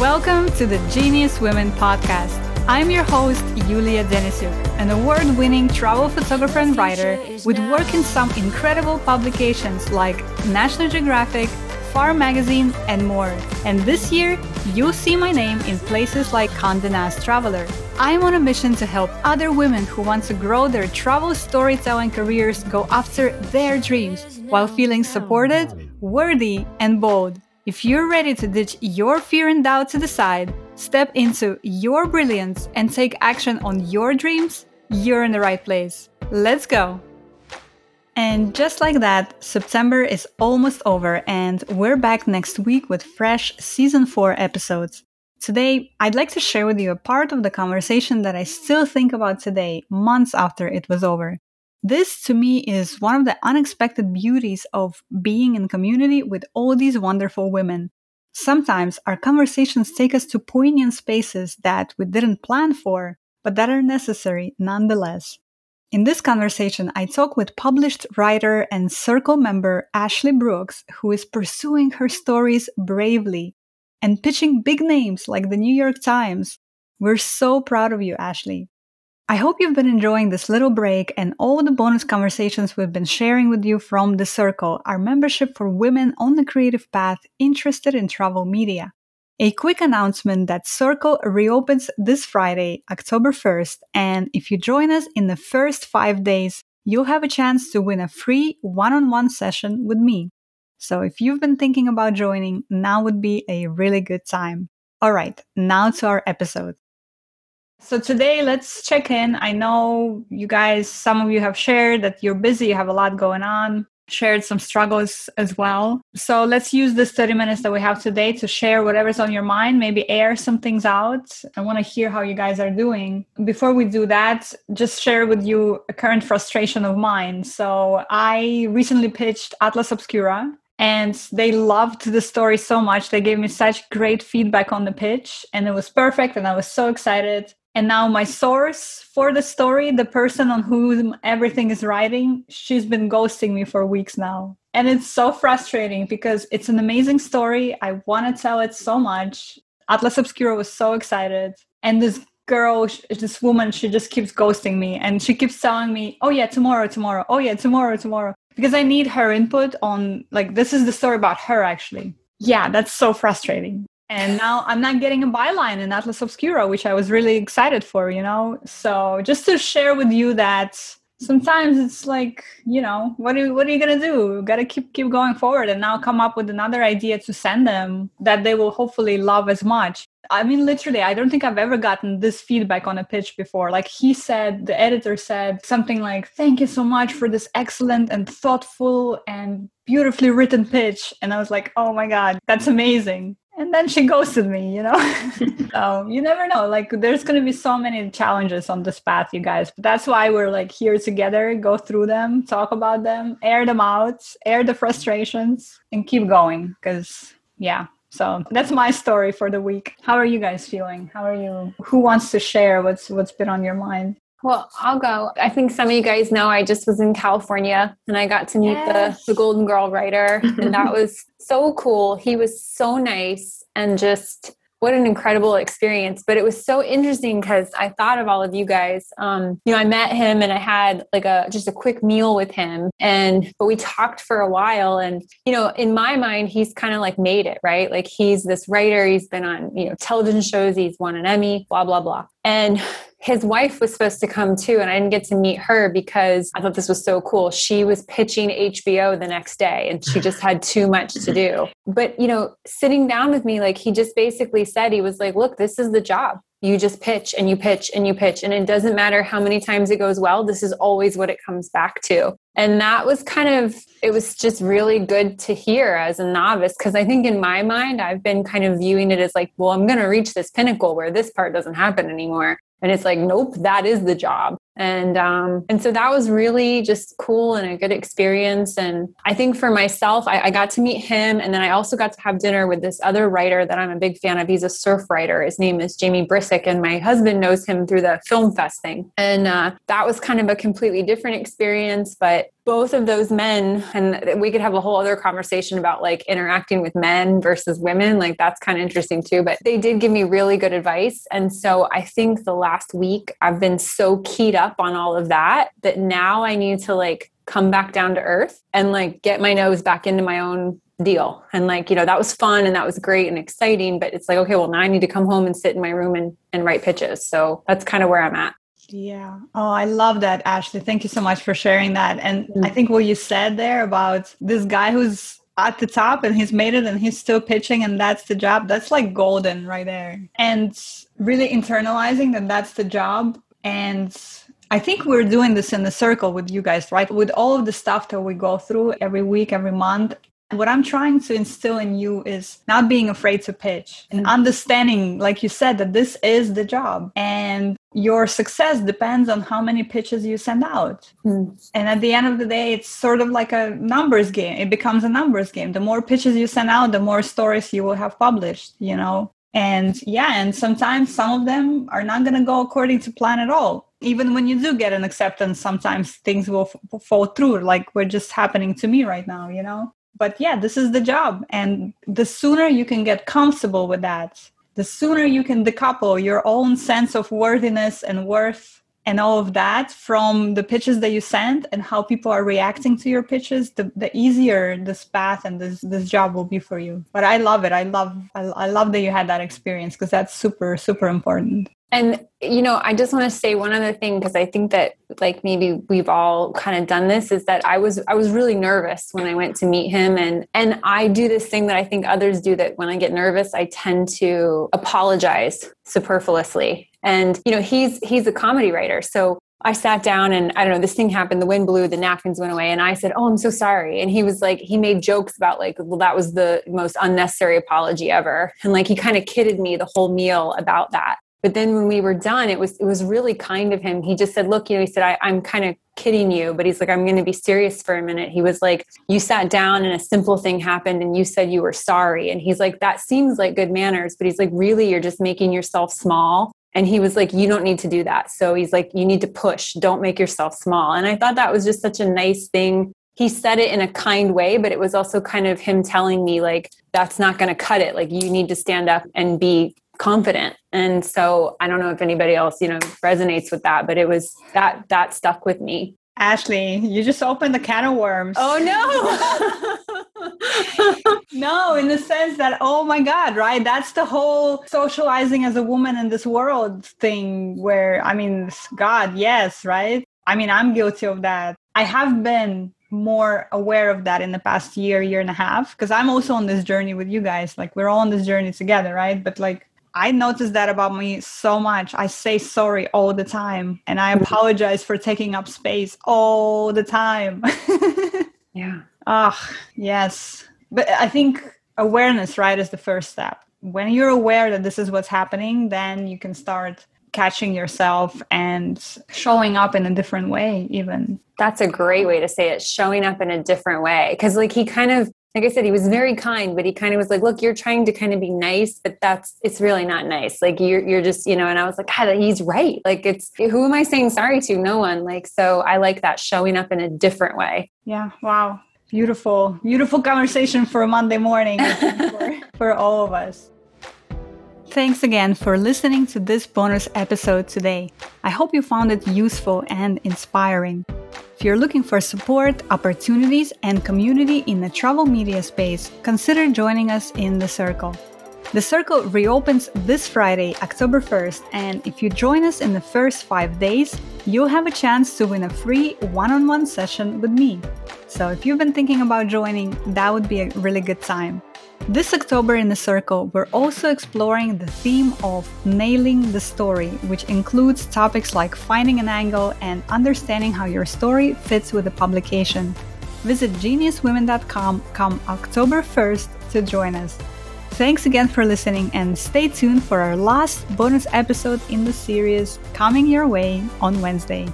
Welcome to the Genius Women podcast. I'm your host, Yulia Denisyuk, an award winning travel photographer and writer with work in some incredible publications like National Geographic, AFAR Magazine, and more. And this year, you'll see my name in places like Condé Nast Traveler. I'm on a mission to help other women who want to grow their travel storytelling careers go after their dreams while feeling supported, worthy, and bold. If you're ready to ditch your fear and doubt to the side, step into your brilliance, and take action on your dreams, you're in the right place. Let's go! And just like that, September is almost over, and we're back next week with fresh season 4 episodes. Today, I'd like to share with you a part of the conversation that I still think about today, months after it was over. This, to me, is one of the unexpected beauties of being in community with all these wonderful women. Sometimes our conversations take us to poignant spaces that we didn't plan for, but that are necessary nonetheless. In this conversation, I talk with published writer and Circle member Ashley Brooks, who is pursuing her stories bravely and pitching big names like the New York Times. We're so proud of you, Ashley. I hope you've been enjoying this little break and all the bonus conversations we've been sharing with you from The Circle, our membership for women on the creative path interested in travel media. A quick announcement that Circle reopens this Friday, October 1st, and if you join us in the first five days, you'll have a chance to win a free one on one session with me. So if you've been thinking about joining, now would be a really good time. All right, now to our episode. So today, let's check in. I know you guys, some of you have shared that you're busy, you have a lot going on, shared some struggles as well. So let's use this 30 minutes that we have today to share whatever's on your mind, maybe air some things out. I want to hear how you guys are doing. Before we do that, just share with you a current frustration of mine. So I recently pitched Atlas Obscura and they loved the story so much they gave me such great feedback on the pitch and it was perfect and i was so excited and now my source for the story the person on whom everything is writing she's been ghosting me for weeks now. And it's so frustrating because it's an amazing story. I want to tell it so much. Atlas obscura was so excited. And this girl this woman she just keeps ghosting me. And she keeps telling me oh yeah tomorrow tomorrow. Oh yeah tomorrow tomorrow. Because i need her input on like this is the story about her actually. Yeah that's so frustrating and now I'm not getting a byline in Atlas Obscura, which I was really excited for, you know. So just to share with you that sometimes it's like, you know, what are what are you gonna do? Gotta keep keep going forward and now come up with another idea to send them that they will hopefully love as much. I mean, literally, I don't think I've ever gotten this feedback on a pitch before. Like he said, the editor said something like, Thank you so much for this excellent and thoughtful and beautifully written pitch. And I was like, Oh my God, that's amazing and then she ghosted me you know? So you never know. Like there's going to be so many challenges on this path you guys. But that's why we're like here together go through them talk about them air them out air the frustrations and keep going. Because yeah. So that's my story for the week. How are you guys feeling? How are you? Who wants to share what's what's been on your mind well, I'll go. I think some of you guys know I just was in California and I got to meet yes. the, the Golden Girl writer, and that was so cool. He was so nice and just what an incredible experience but it was so interesting because i thought of all of you guys um, you know i met him and i had like a just a quick meal with him and but we talked for a while and you know in my mind he's kind of like made it right like he's this writer he's been on you know television shows he's won an emmy blah blah blah and his wife was supposed to come too and i didn't get to meet her because i thought this was so cool. She was pitching hbo the next day and she just had too much to do. But you know sitting down with me like he just basically said he was like look this is the job you just pitch and you pitch and you pitch and it doesn't matter how many times it goes well this is always what it comes back to and that was kind of it was just really good to hear as a novice because i think in my mind i've been kind of viewing it as like well i'm going to reach this pinnacle where this part doesn't happen anymore and it's like, nope, that is the job. And um, and so that was really just cool and a good experience. And I think for myself, I, I got to meet him, and then I also got to have dinner with this other writer that I'm a big fan of. He's a surf writer. His name is Jamie Brisick and my husband knows him through the film fest thing. And uh, that was kind of a completely different experience, but both of those men and we could have a whole other conversation about like interacting with men versus women like that's kind of interesting too but they did give me really good advice and so i think the last week i've been so keyed up on all of that that now i need to like come back down to earth and like get my nose back into my own deal and like you know that was fun and that was great and exciting but it's like okay well now i need to come home and sit in my room and, and write pitches so that's kind of where i'm at yeah. Oh, I love that, Ashley. Thank you so much for sharing that. And mm-hmm. I think what you said there about this guy who's at the top and he's made it and he's still pitching and that's the job, that's like golden right there. And really internalizing that that's the job. And I think we're doing this in the circle with you guys, right? With all of the stuff that we go through every week, every month, what I'm trying to instill in you is not being afraid to pitch and mm. understanding, like you said, that this is the job and your success depends on how many pitches you send out. Mm. And at the end of the day, it's sort of like a numbers game. It becomes a numbers game. The more pitches you send out, the more stories you will have published, you know? And yeah, and sometimes some of them are not going to go according to plan at all. Even when you do get an acceptance, sometimes things will f- fall through, like we're just happening to me right now, you know? but yeah this is the job and the sooner you can get comfortable with that the sooner you can decouple your own sense of worthiness and worth and all of that from the pitches that you send and how people are reacting to your pitches the, the easier this path and this this job will be for you. But i love it. I love i, I love that you had that experience because that's super super important and, you know, I just want to say one other thing because I think that like maybe we've all kind of done this is that I was I was really nervous when I went to meet him and and I do this thing that I think others do that when I get nervous I tend to apologize superfluously. And you know, he's he's a comedy writer. So I sat down and I don't know, this thing happened, the wind blew, the napkins went away. And I said, Oh, I'm so sorry. And he was like, he made jokes about like, well, that was the most unnecessary apology ever. And like, he kind of kidded me the whole meal about that but then when we were done it was it was really kind of him. He just said look you know he said I, i'm kind of kidding you but he's like i'm going to be serious for a minute. He was like you sat down and a simple thing happened and you said you were sorry. And he's like that seems like good manners but he's like really you're just making yourself small? And he was like you don't need to do that. So he's like you need to push. Don't make yourself small. And i thought that was just such a nice thing. He said it in a kind way but it was also kind of him telling me like that's not going to cut it. Like you need to stand up and be confident. And so i don't know if anybody else you know resonates with that but it was that that stuck with me. Ashley you just opened the can of worms. Oh no. No in the sense that oh my god right? That's the whole socializing as a woman in this world thing where i mean god yes right? I mean i'm guilty of that. I have been more aware of that in the past year year and a half because i'm also on this journey with you guys. Like we're all on this journey together right? But like I notice that about me so much. I say sorry all the time and I apologize for taking up space all the time. yeah. Ah, oh, yes. But I think awareness, right, is the first step. When you're aware that this is what's happening, then you can start catching yourself and showing up in a different way, even. That's a great way to say it, showing up in a different way. Because, like, he kind of like I said, he was very kind, but he kind of was like, "Look, you're trying to kind of be nice, but that's it's really not nice. Like you're you're just you know." And I was like, "God, he's right. Like it's who am I saying sorry to? No one. Like so, I like that showing up in a different way. Yeah. Wow. Beautiful, beautiful conversation for a Monday morning for, for all of us. Thanks again for listening to this bonus episode today. I hope you found it useful and inspiring. If you're looking for support, opportunities, and community in the travel media space, consider joining us in The Circle. The Circle reopens this Friday, October 1st, and if you join us in the first five days, you'll have a chance to win a free one on one session with me. So if you've been thinking about joining, that would be a really good time. This October in the Circle, we're also exploring the theme of nailing the story, which includes topics like finding an angle and understanding how your story fits with the publication. Visit geniuswomen.com come October 1st to join us. Thanks again for listening and stay tuned for our last bonus episode in the series coming your way on Wednesday.